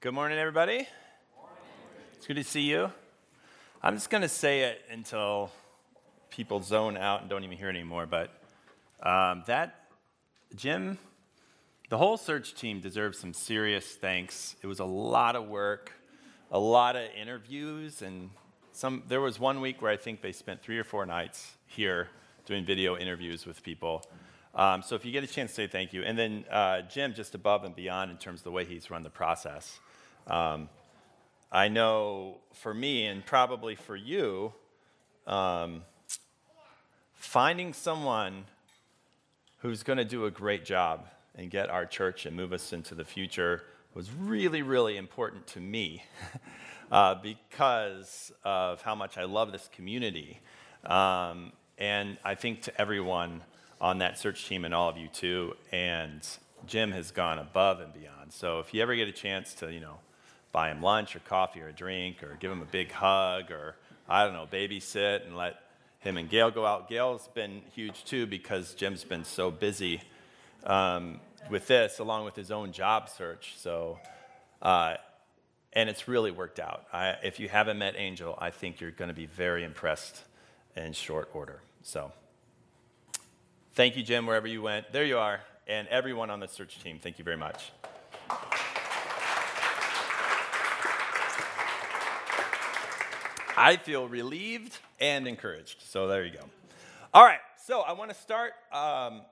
Good morning, everybody. It's good to see you. I'm just going to say it until people zone out and don't even hear it anymore. But um, that, Jim, the whole search team deserves some serious thanks. It was a lot of work, a lot of interviews, and some. There was one week where I think they spent three or four nights here doing video interviews with people. Um, so if you get a chance, say thank you. And then uh, Jim, just above and beyond in terms of the way he's run the process. Um, I know for me, and probably for you, um, finding someone who's going to do a great job and get our church and move us into the future was really, really important to me uh, because of how much I love this community. Um, and I think to everyone on that search team and all of you too. And Jim has gone above and beyond. So if you ever get a chance to, you know, buy him lunch or coffee or a drink or give him a big hug or, I don't know, babysit and let him and Gail go out. Gail's been huge too because Jim's been so busy um, with this along with his own job search. So, uh, and it's really worked out. I, if you haven't met Angel, I think you're going to be very impressed in short order. So, thank you, Jim, wherever you went. There you are. And everyone on the search team, thank you very much. I feel relieved and encouraged. So there you go. All right, so I want to start um,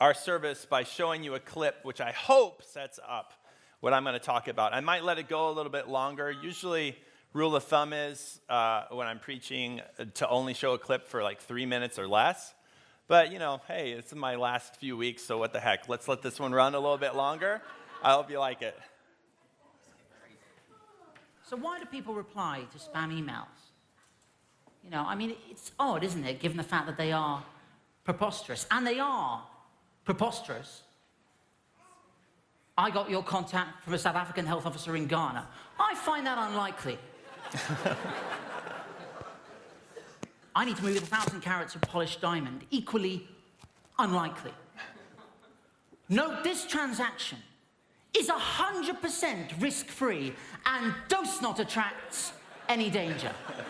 our service by showing you a clip which I hope sets up what I'm going to talk about. I might let it go a little bit longer. Usually, rule of thumb is uh, when I'm preaching uh, to only show a clip for like three minutes or less. But you know, hey, it's my last few weeks, so what the heck? Let's let this one run a little bit longer. I hope you like it. So why do people reply to spam emails? You know, I mean, it's odd, isn't it, given the fact that they are preposterous. And they are preposterous. I got your contact from a South African health officer in Ghana. I find that unlikely. I need to move a thousand carats of polished diamond. Equally unlikely. Note this transaction is 100% risk free and does not attract any danger.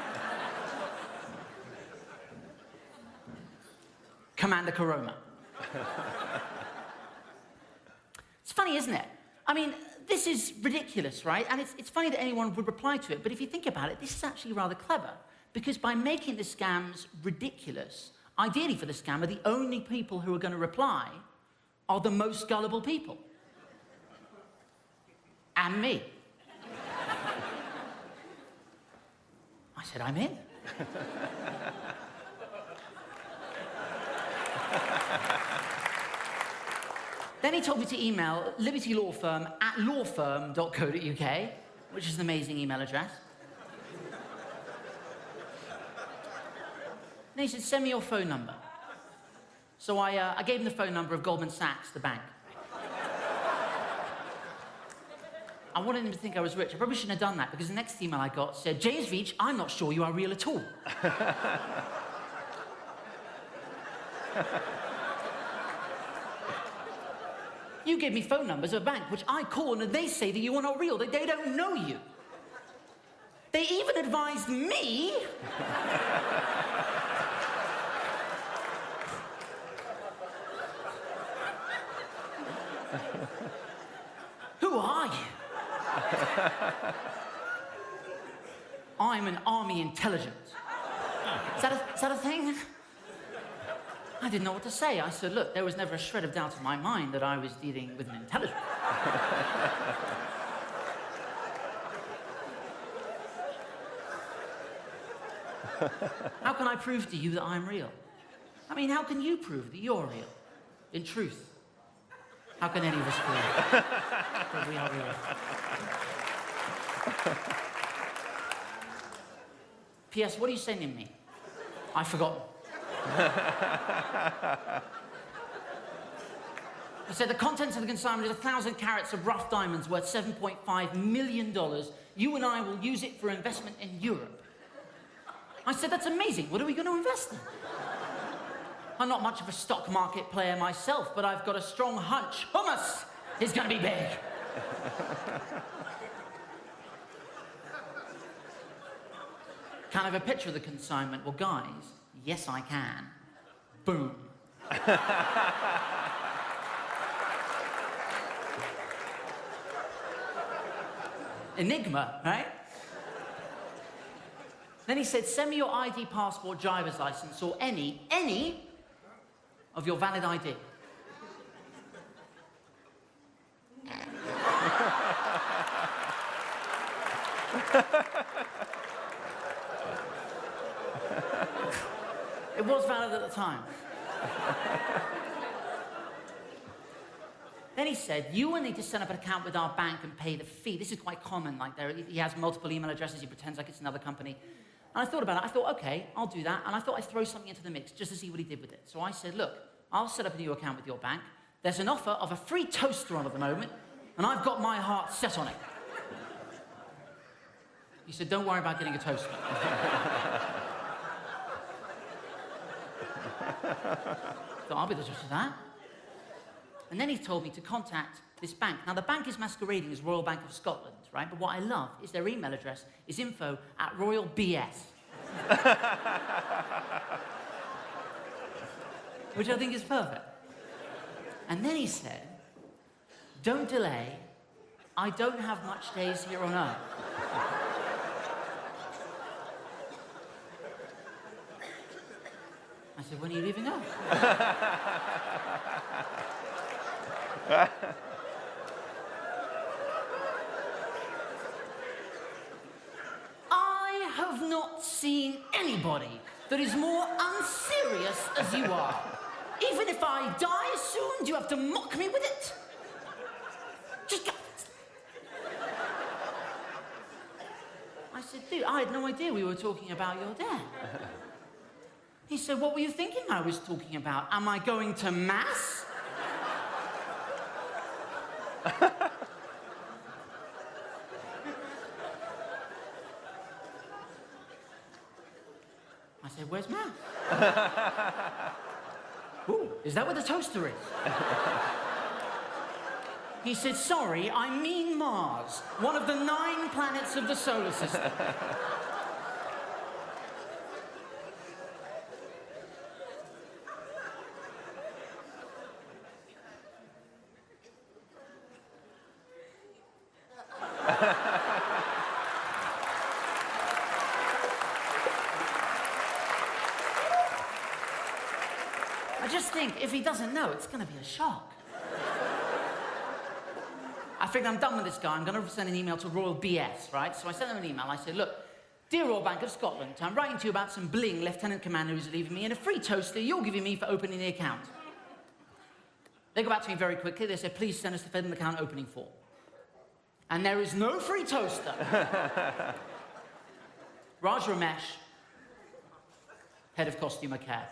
Commander Corona. it's funny, isn't it? I mean, this is ridiculous, right? And it's, it's funny that anyone would reply to it, but if you think about it, this is actually rather clever because by making the scams ridiculous, ideally for the scammer, the only people who are going to reply are the most gullible people and me. I said, I'm in. then he told me to email Liberty Law Firm at lawfirm.co.uk, which is an amazing email address. then he said, send me your phone number. So I, uh, I gave him the phone number of Goldman Sachs, the bank. I wanted him to think I was rich. I probably shouldn't have done that because the next email I got said, James Veitch, I'm not sure you are real at all. you gave me phone numbers of a bank which I call and they say that you are not real, they don't know you. They even advised me Who are you? I'm an army intelligence. Is that, a, is that a thing? I didn't know what to say. I said, look, there was never a shred of doubt in my mind that I was dealing with an intelligence. how can I prove to you that I'm real? I mean, how can you prove that you're real? In truth, how can any of us prove that we are real? P.S. What are you sending me? I forgot. I said the contents of the consignment is a thousand carats of rough diamonds worth $7.5 million. You and I will use it for investment in Europe. I said, that's amazing. What are we going to invest in? I'm not much of a stock market player myself, but I've got a strong hunch hummus is going to be big. kind of a picture of the consignment. Well, guys, yes, I can. Boom. Enigma, right? Then he said, send me your ID, passport, driver's license, or any, any of your valid ID. it was valid at the time. Then he said, You will need to set up an account with our bank and pay the fee. This is quite common. Like, there, he has multiple email addresses, he pretends like it's another company. And I thought about it. I thought, okay, I'll do that. And I thought I'd throw something into the mix just to see what he did with it. So I said, Look, I'll set up a new account with your bank. There's an offer of a free toaster on at the moment, and I've got my heart set on it. He said, Don't worry about getting a toaster. so I'll be the judge of that. And then he told me to contact this bank. Now, the bank is masquerading as Royal Bank of Scotland, right? But what I love is their email address is info at Royal BS. Which I think is perfect. And then he said, Don't delay. I don't have much days here on earth. I said, When are you leaving earth? I have not seen anybody that is more unserious as you are. Even if I die soon, do you have to mock me with it? Just go. I said, dude, I had no idea we were talking about your dad. He said, What were you thinking I was talking about? Am I going to Mass? I said, Where's Mass? Ooh, is that where the toaster is? he said, Sorry, I mean Mars, one of the nine planets of the solar system. I just think if he doesn't know, it's going to be a shock. I figured I'm done with this guy. I'm going to send an email to Royal BS, right? So I sent them an email. I said, look, dear Royal Bank of Scotland, I'm writing to you about some bling Lieutenant Commander who's leaving me and a free toaster you're giving me for opening the account. They go back to me very quickly. They said, please send us the Federal account opening form. And there is no free toaster. Raj Ramesh, head of costume care.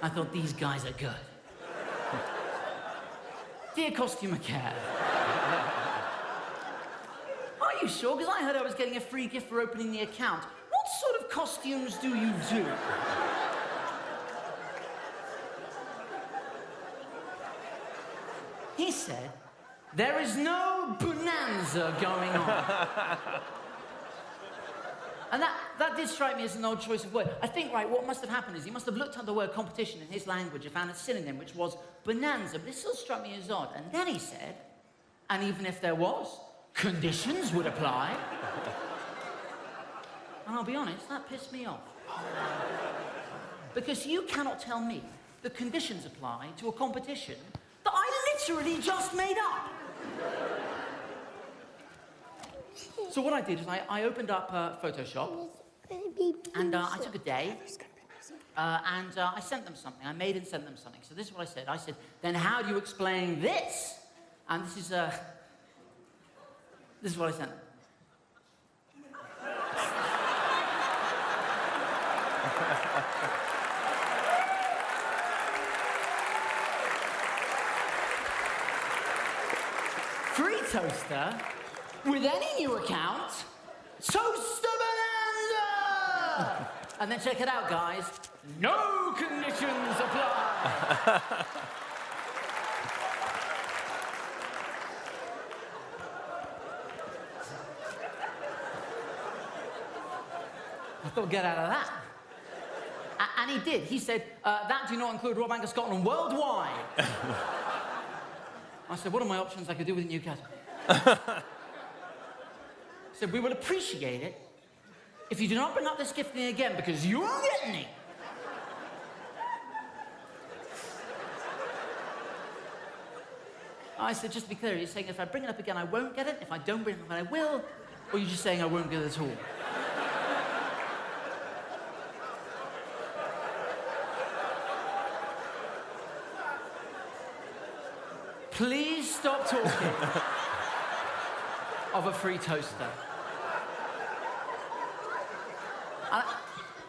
I thought these guys are good. Dear Costumer Care. Are you sure? Because I heard I was getting a free gift for opening the account. What sort of costumes do you do? He said, There is no bonanza going on. And that, that did strike me as an odd choice of word. I think, right, what must have happened is he must have looked up the word competition in his language and found a synonym, which was bonanza, but it still struck me as odd. And then he said, and even if there was, conditions would apply. and I'll be honest, that pissed me off. Because you cannot tell me the conditions apply to a competition that I literally just made up. So what I did is I, I opened up uh, Photoshop and uh, I took a day uh, and uh, I sent them something. I made and sent them something. So this is what I said. I said, then how do you explain this? And this is, uh, this is what I sent. Free toaster with any new account, Toaster Bonanza! and then check it out, guys. No conditions apply. I thought, get out of that. And he did. He said, uh, that do not include Royal Bank of Scotland worldwide. I said, what are my options I could do with Newcastle? said, we will appreciate it if you do not bring up this gift thing again because you're getting it. I said, just to be clear, you're saying if I bring it up again, I won't get it. If I don't bring it up, I will. Or you're just saying I won't get it at all. Please stop talking of a free toaster. I,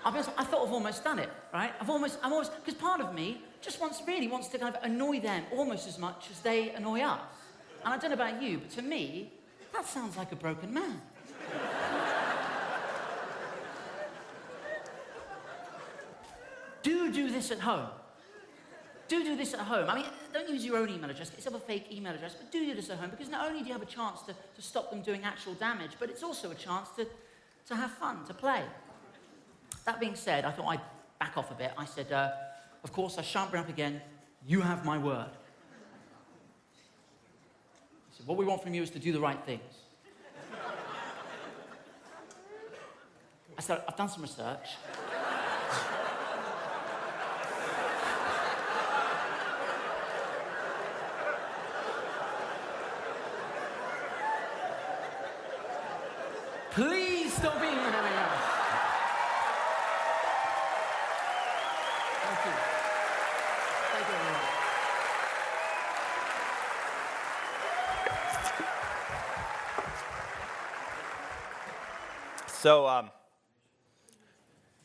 Honest, I thought I've almost done it, right? I've almost, I'm almost, because part of me just wants, really wants to kind of annoy them almost as much as they annoy us. And I don't know about you, but to me, that sounds like a broken man. do do this at home. Do do this at home. I mean, don't use your own email address. It's a fake email address, but do do this at home because not only do you have a chance to, to stop them doing actual damage, but it's also a chance to, to have fun, to play. That being said, I thought I'd back off a bit. I said, uh, of course, I shan't bring up again. You have my word. I said, what we want from you is to do the right things. I said, I've done some research. Please stop being an us. Thank you. Thank you, everyone. So um,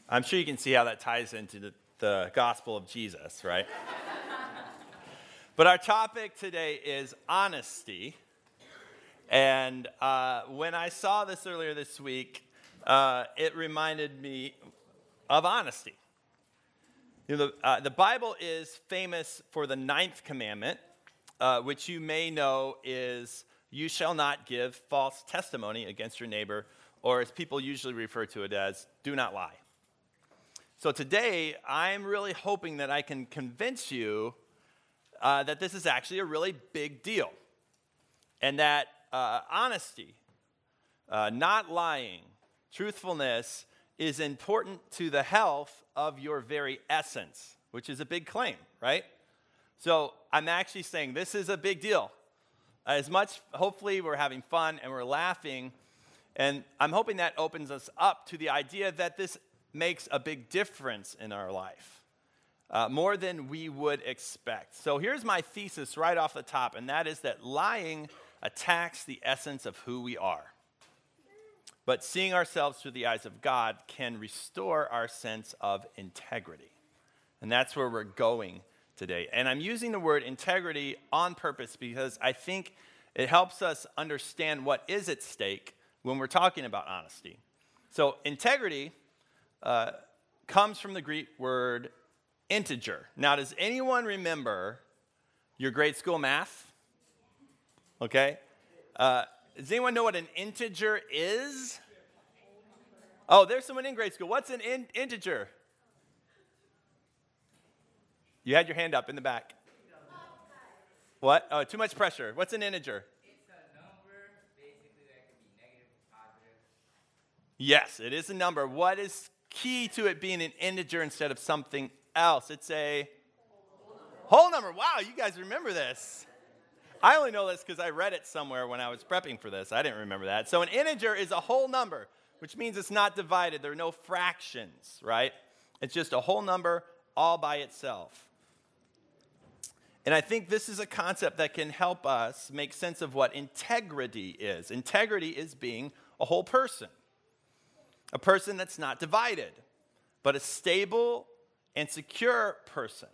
I'm sure you can see how that ties into the, the gospel of Jesus, right? but our topic today is honesty. And uh, when I saw this earlier this week, uh, it reminded me of honesty. You know, the, uh, the Bible is famous for the ninth commandment, uh, which you may know is you shall not give false testimony against your neighbor, or as people usually refer to it as, do not lie. So today, I'm really hoping that I can convince you uh, that this is actually a really big deal and that uh, honesty, uh, not lying, truthfulness is important to the health of your very essence, which is a big claim, right? So I'm actually saying this is a big deal. As much, hopefully, we're having fun and we're laughing. And I'm hoping that opens us up to the idea that this makes a big difference in our life, uh, more than we would expect. So here's my thesis right off the top, and that is that lying attacks the essence of who we are. But seeing ourselves through the eyes of God can restore our sense of integrity. And that's where we're going today. And I'm using the word integrity on purpose because I think it helps us understand what is at stake when we're talking about honesty. So, integrity uh, comes from the Greek word integer. Now, does anyone remember your grade school math? Okay. Uh, does anyone know what an integer is? Oh, there's someone in grade school. What's an in- integer? You had your hand up in the back. What? Oh, too much pressure. What's an integer? It's a number, basically, that could be negative or positive. Yes, it is a number. What is key to it being an integer instead of something else? It's a whole number. Wow, you guys remember this. I only know this because I read it somewhere when I was prepping for this. I didn't remember that. So, an integer is a whole number, which means it's not divided. There are no fractions, right? It's just a whole number all by itself. And I think this is a concept that can help us make sense of what integrity is. Integrity is being a whole person, a person that's not divided, but a stable and secure person.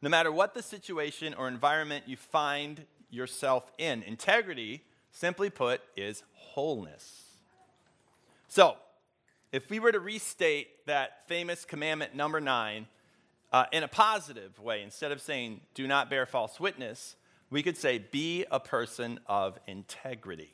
No matter what the situation or environment you find yourself in, integrity, simply put, is wholeness. So, if we were to restate that famous commandment number nine uh, in a positive way, instead of saying, do not bear false witness, we could say, be a person of integrity.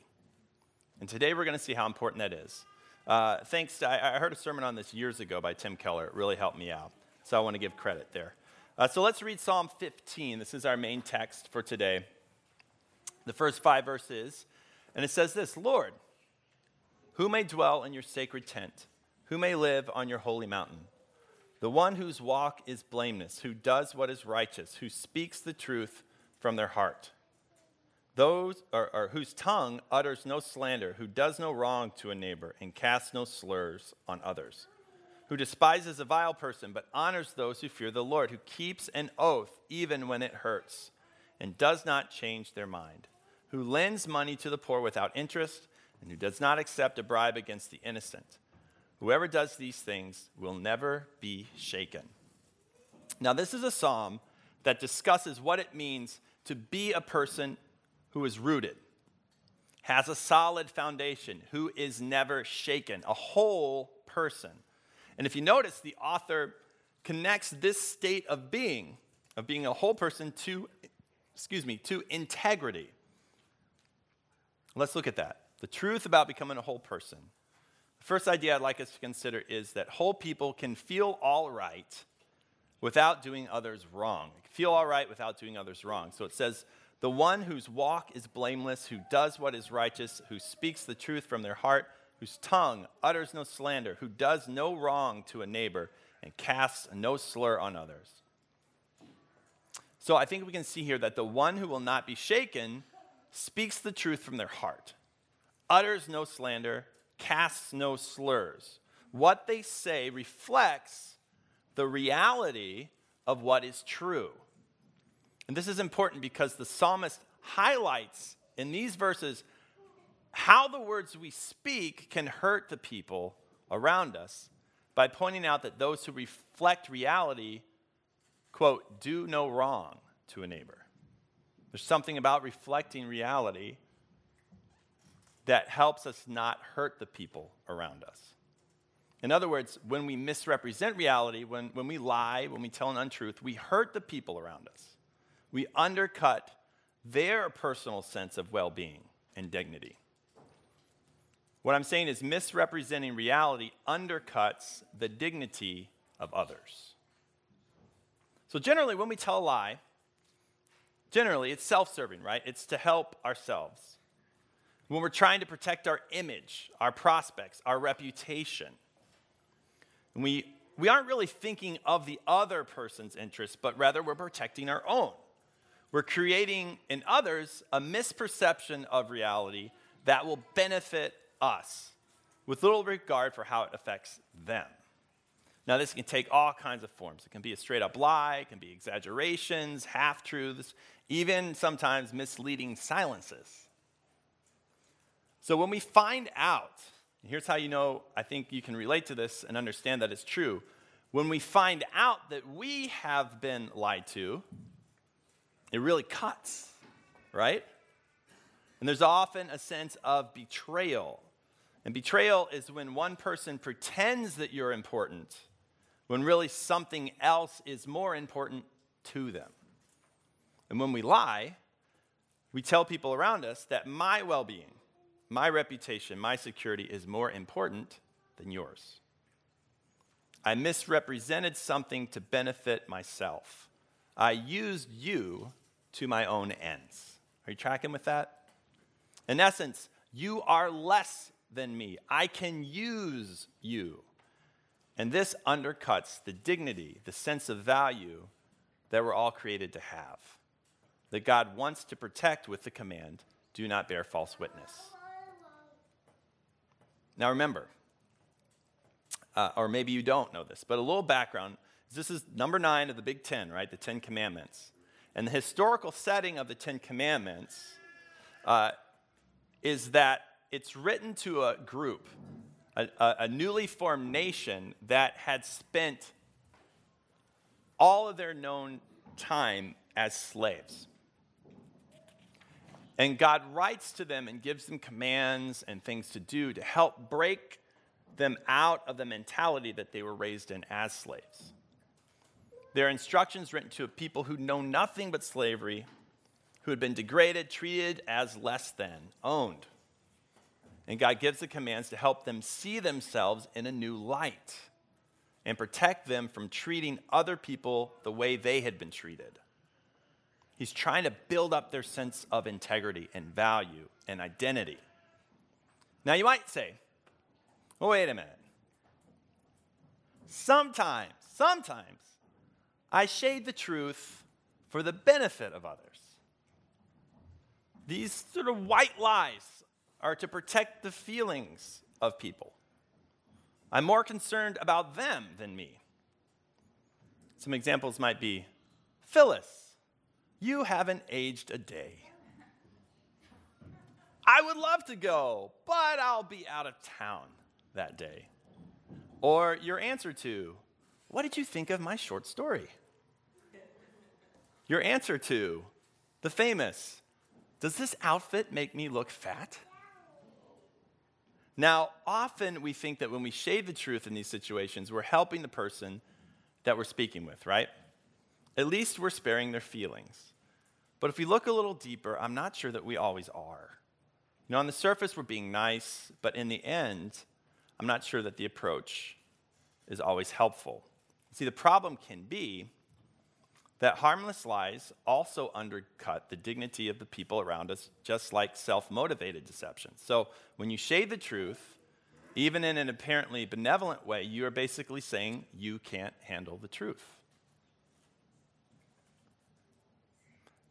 And today we're going to see how important that is. Uh, thanks, to, I, I, heard a sermon on this years ago by Tim Keller. It really helped me out. So I want to give credit there. Uh, so let's read Psalm 15. This is our main text for today. The first five verses. And it says this Lord, who may dwell in your sacred tent? Who may live on your holy mountain? The one whose walk is blameless, who does what is righteous, who speaks the truth from their heart. Those or, or, whose tongue utters no slander, who does no wrong to a neighbor and casts no slurs on others, who despises a vile person but honors those who fear the Lord, who keeps an oath even when it hurts and does not change their mind, who lends money to the poor without interest and who does not accept a bribe against the innocent. Whoever does these things will never be shaken. Now, this is a psalm that discusses what it means to be a person who is rooted, has a solid foundation, who is never shaken, a whole person. And if you notice, the author connects this state of being, of being a whole person, to, excuse me, to integrity. Let's look at that. The truth about becoming a whole person. The first idea I'd like us to consider is that whole people can feel all right without doing others wrong. Feel all right without doing others wrong. So it says, the one whose walk is blameless, who does what is righteous, who speaks the truth from their heart, whose tongue utters no slander, who does no wrong to a neighbor, and casts no slur on others. So I think we can see here that the one who will not be shaken speaks the truth from their heart, utters no slander, casts no slurs. What they say reflects the reality of what is true. And this is important because the psalmist highlights in these verses how the words we speak can hurt the people around us by pointing out that those who reflect reality, quote, do no wrong to a neighbor. There's something about reflecting reality that helps us not hurt the people around us. In other words, when we misrepresent reality, when, when we lie, when we tell an untruth, we hurt the people around us we undercut their personal sense of well being and dignity. What I'm saying is, misrepresenting reality undercuts the dignity of others. So, generally, when we tell a lie, generally it's self serving, right? It's to help ourselves. When we're trying to protect our image, our prospects, our reputation, we, we aren't really thinking of the other person's interests, but rather we're protecting our own. We're creating in others a misperception of reality that will benefit us with little regard for how it affects them. Now, this can take all kinds of forms. It can be a straight up lie, it can be exaggerations, half truths, even sometimes misleading silences. So, when we find out, here's how you know I think you can relate to this and understand that it's true. When we find out that we have been lied to, it really cuts, right? And there's often a sense of betrayal. And betrayal is when one person pretends that you're important when really something else is more important to them. And when we lie, we tell people around us that my well being, my reputation, my security is more important than yours. I misrepresented something to benefit myself. I used you to my own ends. Are you tracking with that? In essence, you are less than me. I can use you. And this undercuts the dignity, the sense of value that we're all created to have, that God wants to protect with the command do not bear false witness. Now remember, uh, or maybe you don't know this, but a little background. This is number nine of the Big Ten, right? The Ten Commandments. And the historical setting of the Ten Commandments uh, is that it's written to a group, a, a, a newly formed nation that had spent all of their known time as slaves. And God writes to them and gives them commands and things to do to help break them out of the mentality that they were raised in as slaves. Their instructions written to people who know nothing but slavery, who had been degraded, treated as less than, owned. And God gives the commands to help them see themselves in a new light and protect them from treating other people the way they had been treated. He's trying to build up their sense of integrity and value and identity. Now, you might say, wait a minute. Sometimes, sometimes, I shade the truth for the benefit of others. These sort of white lies are to protect the feelings of people. I'm more concerned about them than me. Some examples might be Phyllis, you haven't aged a day. I would love to go, but I'll be out of town that day. Or your answer to, What did you think of my short story? Your answer to, the famous, Does this outfit make me look fat? Now, often we think that when we shade the truth in these situations, we're helping the person that we're speaking with, right? At least we're sparing their feelings. But if we look a little deeper, I'm not sure that we always are. You know, on the surface, we're being nice, but in the end, I'm not sure that the approach is always helpful. See, the problem can be that harmless lies also undercut the dignity of the people around us, just like self motivated deception. So when you shade the truth, even in an apparently benevolent way, you are basically saying you can't handle the truth.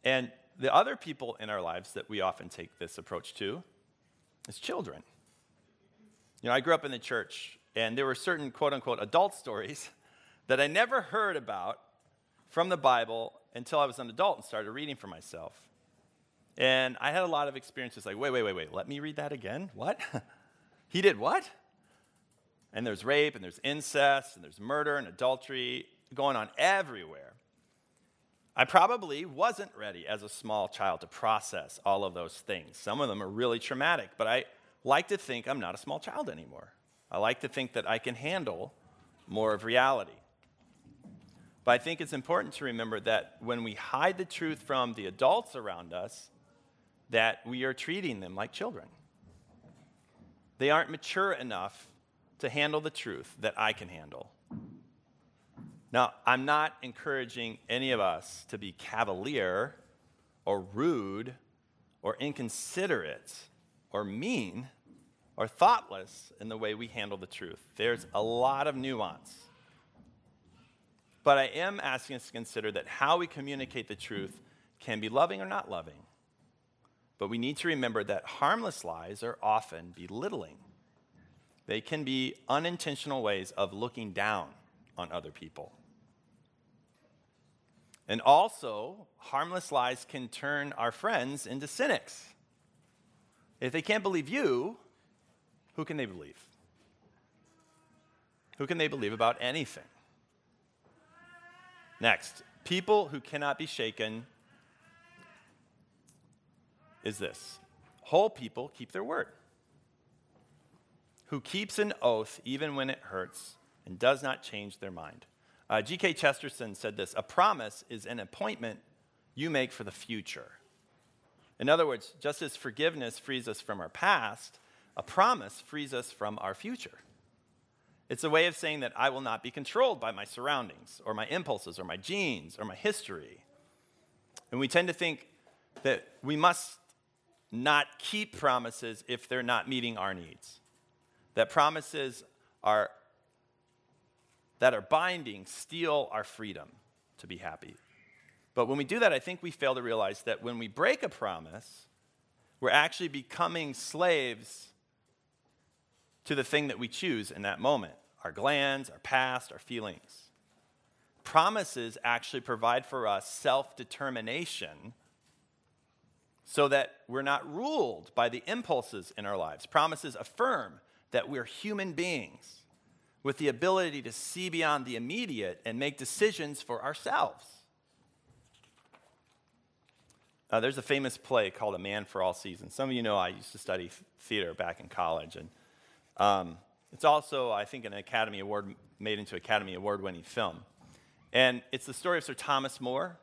And the other people in our lives that we often take this approach to is children. You know, I grew up in the church, and there were certain quote unquote adult stories that I never heard about from the Bible until I was an adult and started reading for myself. And I had a lot of experiences like, wait, wait, wait, wait, let me read that again? What? he did what? And there's rape, and there's incest, and there's murder and adultery going on everywhere. I probably wasn't ready as a small child to process all of those things. Some of them are really traumatic, but I like to think I'm not a small child anymore. I like to think that I can handle more of reality. But I think it's important to remember that when we hide the truth from the adults around us, that we are treating them like children. They aren't mature enough to handle the truth that I can handle. Now, I'm not encouraging any of us to be cavalier or rude or inconsiderate or mean or thoughtless in the way we handle the truth. There's a lot of nuance. But I am asking us to consider that how we communicate the truth can be loving or not loving. But we need to remember that harmless lies are often belittling. They can be unintentional ways of looking down on other people. And also, harmless lies can turn our friends into cynics. If they can't believe you, who can they believe? Who can they believe about anything? Next, people who cannot be shaken is this whole people keep their word. Who keeps an oath even when it hurts and does not change their mind. Uh, G.K. Chesterton said this A promise is an appointment you make for the future. In other words, just as forgiveness frees us from our past, a promise frees us from our future. It's a way of saying that I will not be controlled by my surroundings or my impulses or my genes or my history. And we tend to think that we must not keep promises if they're not meeting our needs. That promises are that are binding steal our freedom to be happy. But when we do that, I think we fail to realize that when we break a promise, we're actually becoming slaves to the thing that we choose in that moment our glands, our past, our feelings. Promises actually provide for us self determination so that we're not ruled by the impulses in our lives. Promises affirm that we're human beings with the ability to see beyond the immediate and make decisions for ourselves. Uh, there's a famous play called A Man for All Seasons. Some of you know I used to study theater back in college, and um, It's also, I think, an Academy Award made into Academy Award winning film. And it's the story of Sir Thomas More.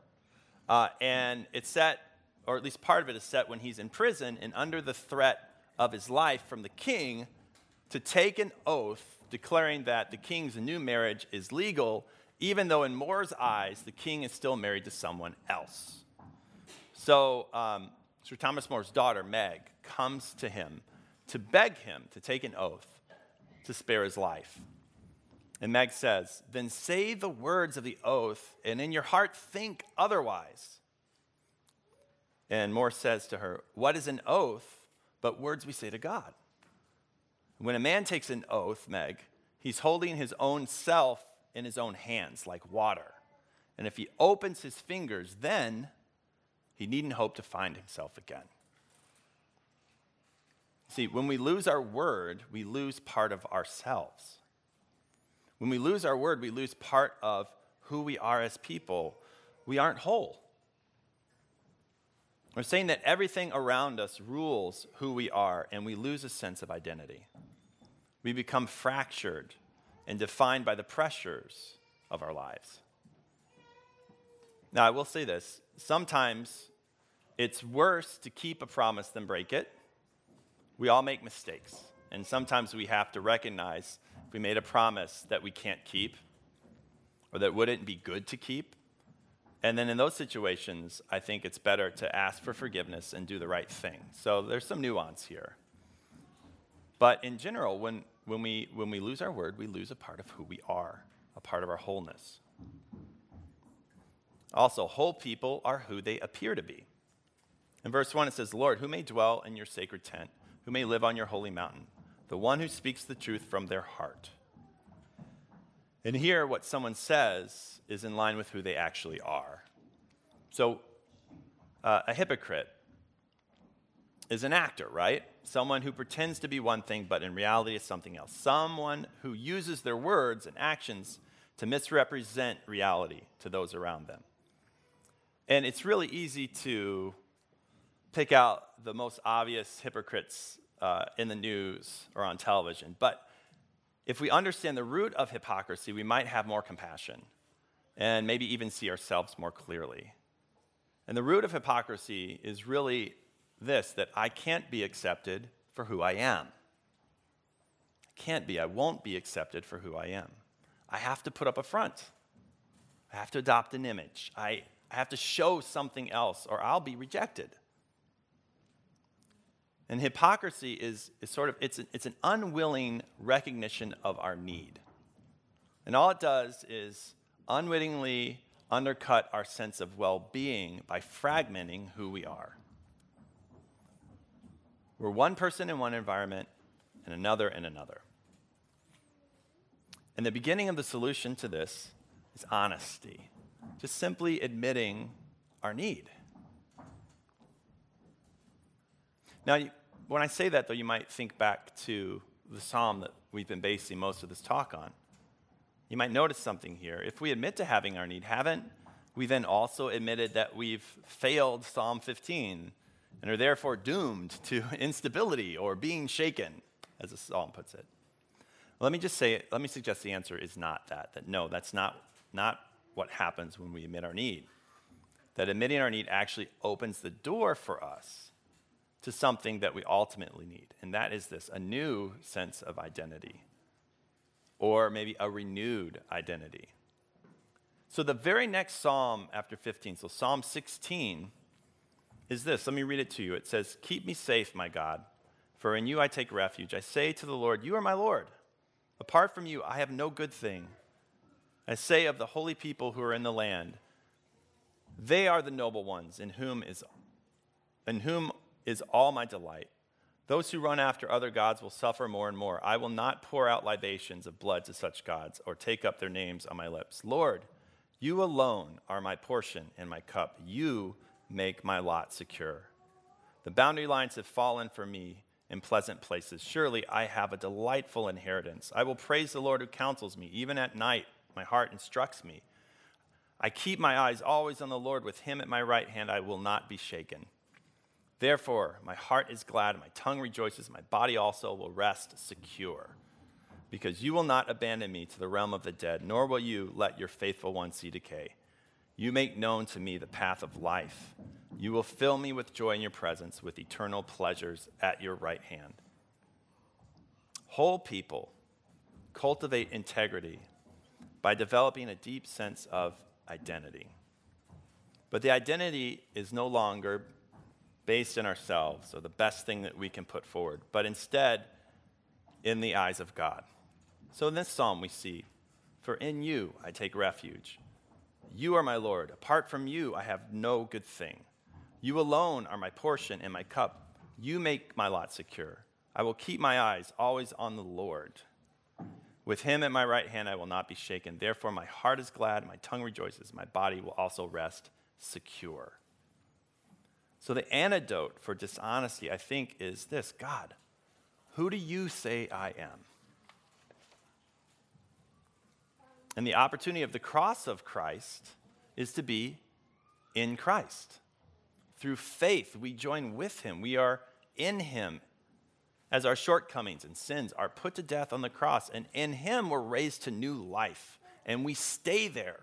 Uh, and it's set, or at least part of it is set when he's in prison and under the threat of his life from the king to take an oath declaring that the king's new marriage is legal, even though in More's eyes, the king is still married to someone else. So, um, Sir Thomas More's daughter, Meg, comes to him to beg him to take an oath to spare his life. And Meg says, Then say the words of the oath, and in your heart think otherwise. And More says to her, What is an oath but words we say to God? When a man takes an oath, Meg, he's holding his own self in his own hands like water. And if he opens his fingers, then he needn't hope to find himself again. See, when we lose our word, we lose part of ourselves. When we lose our word, we lose part of who we are as people. We aren't whole. We're saying that everything around us rules who we are, and we lose a sense of identity. We become fractured and defined by the pressures of our lives. Now, I will say this sometimes it's worse to keep a promise than break it. We all make mistakes, and sometimes we have to recognize if we made a promise that we can't keep or that wouldn't be good to keep. And then in those situations, I think it's better to ask for forgiveness and do the right thing. So there's some nuance here. But in general, when, when, we, when we lose our word, we lose a part of who we are, a part of our wholeness. Also, whole people are who they appear to be. In verse 1, it says, Lord, who may dwell in your sacred tent? Who may live on your holy mountain? the one who speaks the truth from their heart. And here, what someone says is in line with who they actually are. So, uh, a hypocrite is an actor, right? Someone who pretends to be one thing, but in reality is something else. Someone who uses their words and actions to misrepresent reality to those around them. And it's really easy to pick out the most obvious hypocrites uh, in the news or on television. But if we understand the root of hypocrisy, we might have more compassion and maybe even see ourselves more clearly. And the root of hypocrisy is really this that I can't be accepted for who I am. I can't be, I won't be accepted for who I am. I have to put up a front, I have to adopt an image, I, I have to show something else, or I'll be rejected. And hypocrisy is, is sort of, it's, a, it's an unwilling recognition of our need. And all it does is unwittingly undercut our sense of well being by fragmenting who we are. We're one person in one environment and another in another. And the beginning of the solution to this is honesty, just simply admitting our need. Now, when I say that, though, you might think back to the psalm that we've been basing most of this talk on. You might notice something here. If we admit to having our need, haven't we then also admitted that we've failed Psalm 15 and are therefore doomed to instability or being shaken, as the psalm puts it? Let me just say, let me suggest the answer is not that. That no, that's not, not what happens when we admit our need. That admitting our need actually opens the door for us to something that we ultimately need, and that is this a new sense of identity, or maybe a renewed identity. So, the very next psalm after 15, so Psalm 16, is this. Let me read it to you. It says, Keep me safe, my God, for in you I take refuge. I say to the Lord, You are my Lord. Apart from you, I have no good thing. I say of the holy people who are in the land, they are the noble ones in whom is in whom is all my delight. Those who run after other gods will suffer more and more. I will not pour out libations of blood to such gods or take up their names on my lips. Lord, you alone are my portion and my cup. You make my lot secure. The boundary lines have fallen for me in pleasant places. Surely I have a delightful inheritance. I will praise the Lord who counsels me. Even at night, my heart instructs me. I keep my eyes always on the Lord. With him at my right hand, I will not be shaken. Therefore, my heart is glad, my tongue rejoices, my body also will rest secure. because you will not abandon me to the realm of the dead, nor will you let your faithful one see decay. You make known to me the path of life. You will fill me with joy in your presence, with eternal pleasures at your right hand. Whole people cultivate integrity by developing a deep sense of identity. But the identity is no longer based in ourselves or the best thing that we can put forward, but instead in the eyes of God. So in this psalm, we see, For in you I take refuge. You are my Lord. Apart from you, I have no good thing. You alone are my portion and my cup. You make my lot secure. I will keep my eyes always on the Lord. With him at my right hand, I will not be shaken. Therefore, my heart is glad, my tongue rejoices, my body will also rest secure. So, the antidote for dishonesty, I think, is this God, who do you say I am? And the opportunity of the cross of Christ is to be in Christ. Through faith, we join with him. We are in him as our shortcomings and sins are put to death on the cross. And in him, we're raised to new life. And we stay there.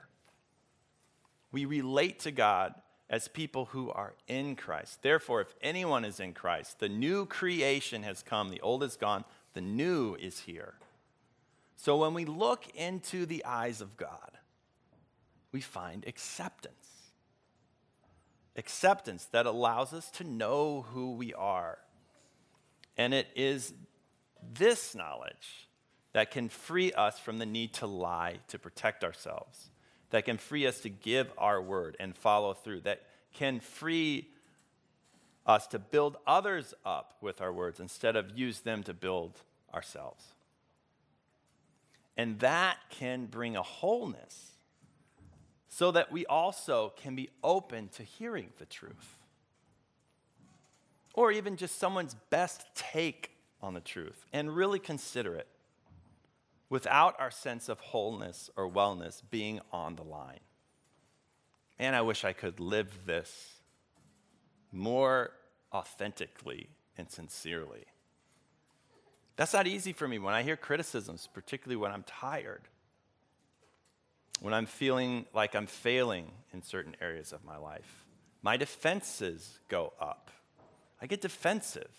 We relate to God as people who are in Christ. Therefore, if anyone is in Christ, the new creation has come. The old is gone, the new is here. So when we look into the eyes of God, we find acceptance. Acceptance that allows us to know who we are. And it is this knowledge that can free us from the need to lie to protect ourselves, that can free us to give our word and follow through, that can free us to build others up with our words instead of use them to build ourselves. And that can bring a wholeness so that we also can be open to hearing the truth. Or even just someone's best take on the truth and really consider it without our sense of wholeness or wellness being on the line. And I wish I could live this more authentically and sincerely. That's not easy for me when I hear criticisms, particularly when I'm tired, when I'm feeling like I'm failing in certain areas of my life. My defenses go up. I get defensive.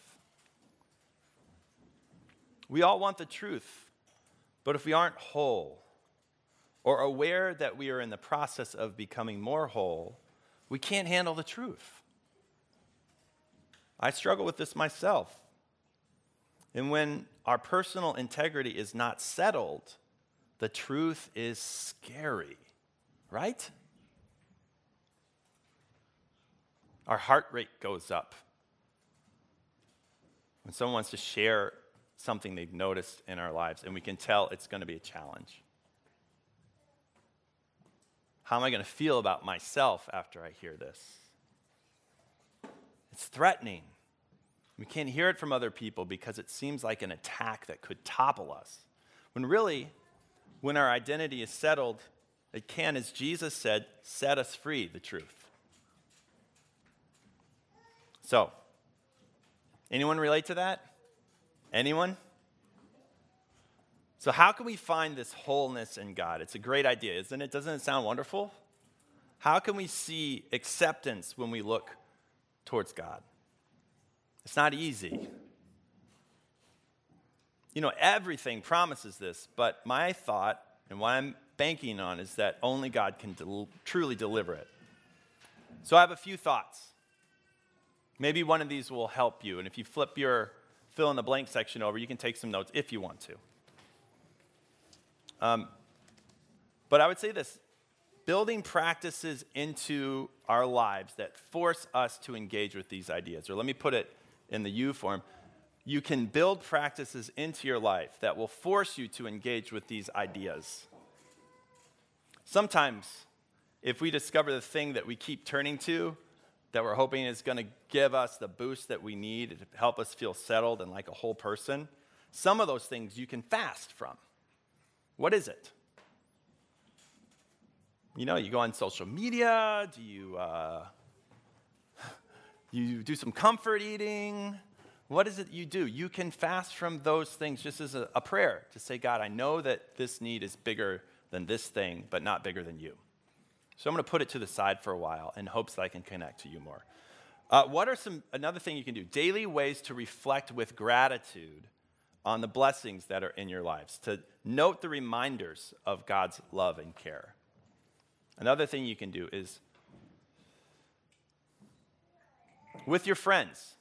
We all want the truth, but if we aren't whole or aware that we are in the process of becoming more whole, we can't handle the truth. I struggle with this myself. And when our personal integrity is not settled, the truth is scary, right? Our heart rate goes up. When someone wants to share something they've noticed in our lives, and we can tell it's going to be a challenge. How am I going to feel about myself after I hear this? It's threatening. We can't hear it from other people because it seems like an attack that could topple us. When really, when our identity is settled, it can, as Jesus said, set us free, the truth. So, anyone relate to that? Anyone? So, how can we find this wholeness in God? It's a great idea, isn't it? Doesn't it sound wonderful? How can we see acceptance when we look towards God? It's not easy. You know, everything promises this, but my thought and what I'm banking on is that only God can del- truly deliver it. So I have a few thoughts. Maybe one of these will help you. And if you flip your fill in the blank section over, you can take some notes if you want to. Um, but I would say this building practices into our lives that force us to engage with these ideas. Or let me put it in the U form, you can build practices into your life that will force you to engage with these ideas. Sometimes, if we discover the thing that we keep turning to, that we're hoping is going to give us the boost that we need to help us feel settled and like a whole person, some of those things you can fast from. What is it? You know, you go on social media, do you uh, you do some comfort eating. what is it you do? You can fast from those things just as a, a prayer to say, God, I know that this need is bigger than this thing, but not bigger than you. So I'm going to put it to the side for a while in hopes that I can connect to you more. Uh, what are some, another thing you can do? Daily ways to reflect with gratitude on the blessings that are in your lives, to note the reminders of God's love and care. Another thing you can do is with your friends,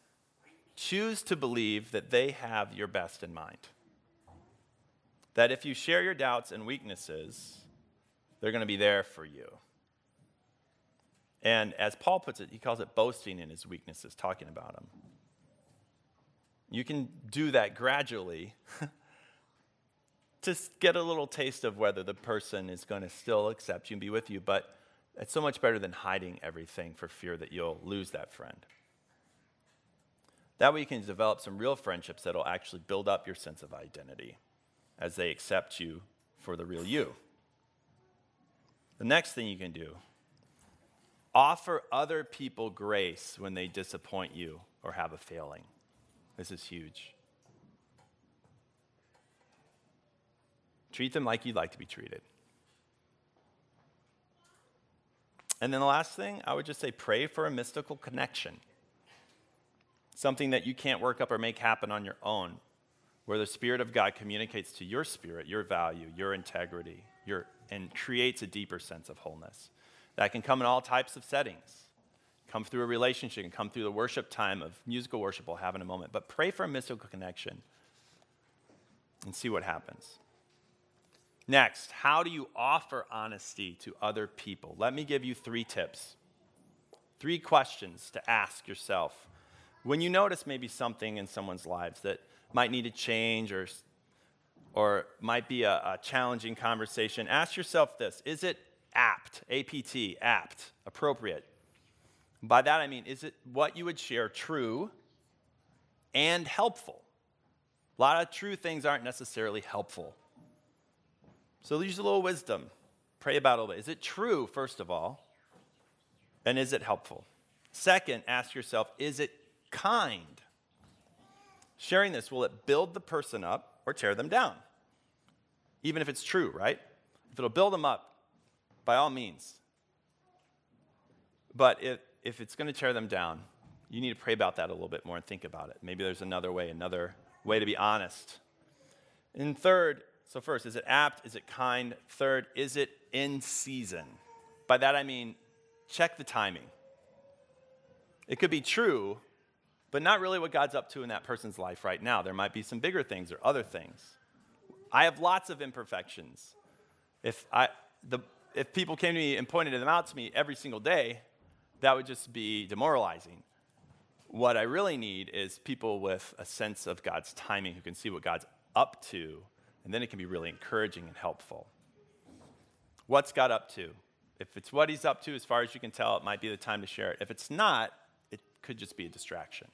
choose to believe that they have your best in mind. That if you share your doubts and weaknesses, they're going to be there for you. And as Paul puts it, he calls it boasting in his weaknesses, talking about them. You can do that gradually to get a little taste of whether the person is going to still accept you and be with you, but it's so much better than hiding everything for fear that you'll lose that friend. That way, you can develop some real friendships that'll actually build up your sense of identity as they accept you for the real you. The next thing you can do offer other people grace when they disappoint you or have a failing. This is huge. Treat them like you'd like to be treated. And then the last thing, I would just say pray for a mystical connection. Something that you can't work up or make happen on your own, where the Spirit of God communicates to your spirit, your value, your integrity, your, and creates a deeper sense of wholeness. That can come in all types of settings. Come through a relationship and come through the worship time of musical worship we'll have in a moment. But pray for a mystical connection and see what happens. Next, how do you offer honesty to other people? Let me give you three tips. Three questions to ask yourself. When you notice maybe something in someone's lives that might need to change or, or might be a, a challenging conversation, ask yourself this Is it apt, APT, apt, appropriate. By that I mean, is it what you would share true and helpful? A lot of true things aren't necessarily helpful. So use a little wisdom. Pray about it a little bit. Is it true, first of all? And is it helpful? Second, ask yourself, is it kind? Sharing this, will it build the person up or tear them down? Even if it's true, right? If it'll build them up, by all means. But if, if it's going to tear them down, you need to pray about that a little bit more and think about it. Maybe there's another way, another way to be honest. And third, so first, is it apt? Is it kind? Third, is it in season? By that I mean, check the timing. It could be true, but not really what God's up to in that person's life right now. There might be some bigger things or other things. I have lots of imperfections. If I, the, if people came to me and pointed them out to me every single day, that would just be demoralizing. What I really need is people with a sense of God's timing who can see what God's up to, and then it can be really encouraging and helpful. What's God up to? If it's what He's up to, as far as you can tell, it might be the time to share it. If it's not, it could just be a distraction.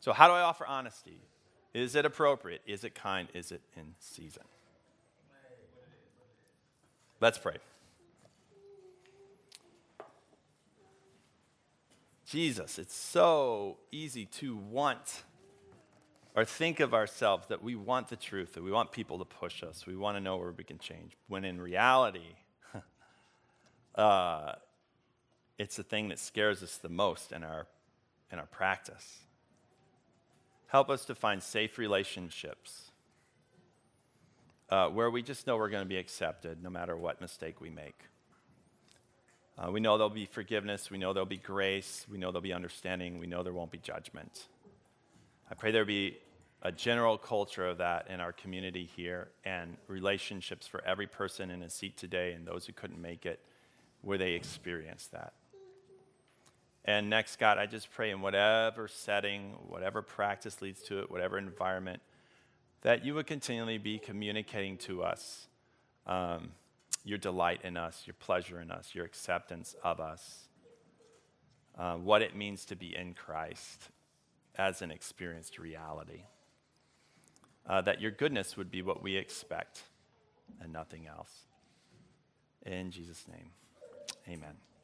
So, how do I offer honesty? Is it appropriate? Is it kind? Is it in season? Let's pray. Jesus, it's so easy to want or think of ourselves that we want the truth, that we want people to push us, we want to know where we can change. When in reality, uh, it's the thing that scares us the most in our, in our practice. Help us to find safe relationships uh, where we just know we're going to be accepted no matter what mistake we make. Uh, we know there'll be forgiveness. We know there'll be grace. We know there'll be understanding. We know there won't be judgment. I pray there be a general culture of that in our community here and relationships for every person in a seat today and those who couldn't make it where they experience that. And next, God, I just pray in whatever setting, whatever practice leads to it, whatever environment, that you would continually be communicating to us um, your delight in us, your pleasure in us, your acceptance of us, uh, what it means to be in Christ as an experienced reality. Uh, that your goodness would be what we expect and nothing else. In Jesus' name, amen.